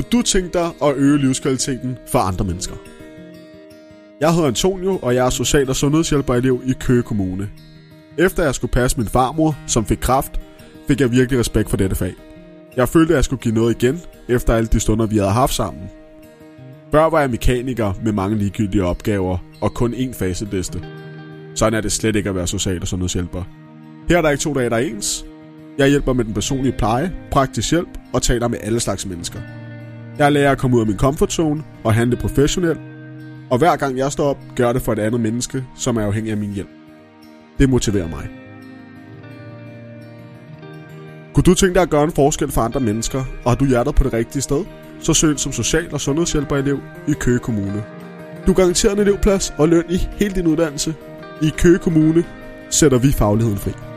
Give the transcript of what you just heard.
Kunne du tænke dig at øge livskvaliteten for andre mennesker? Jeg hedder Antonio, og jeg er social- og sundhedshjælperelev i Køge Kommune. Efter jeg skulle passe min farmor, som fik kraft, fik jeg virkelig respekt for dette fag. Jeg følte, at jeg skulle give noget igen, efter alle de stunder, vi havde haft sammen. Før var jeg mekaniker med mange ligegyldige opgaver og kun én faseliste. Sådan er det slet ikke at være social- og sundhedshjælper. Her er der ikke to dage, der er ens. Jeg hjælper med den personlige pleje, praktisk hjælp og taler med alle slags mennesker. Jeg lærer at komme ud af min comfort zone og handle professionelt, og hver gang jeg står op, gør det for et andet menneske, som er afhængig af min hjælp. Det motiverer mig. Kunne du tænke dig at gøre en forskel for andre mennesker, og har du hjertet på det rigtige sted? Så søg som social- og sundhedshjælperelev i Køge Kommune. Du garanterer garanteret en elevplads og løn i hele din uddannelse. I Køge Kommune sætter vi fagligheden fri.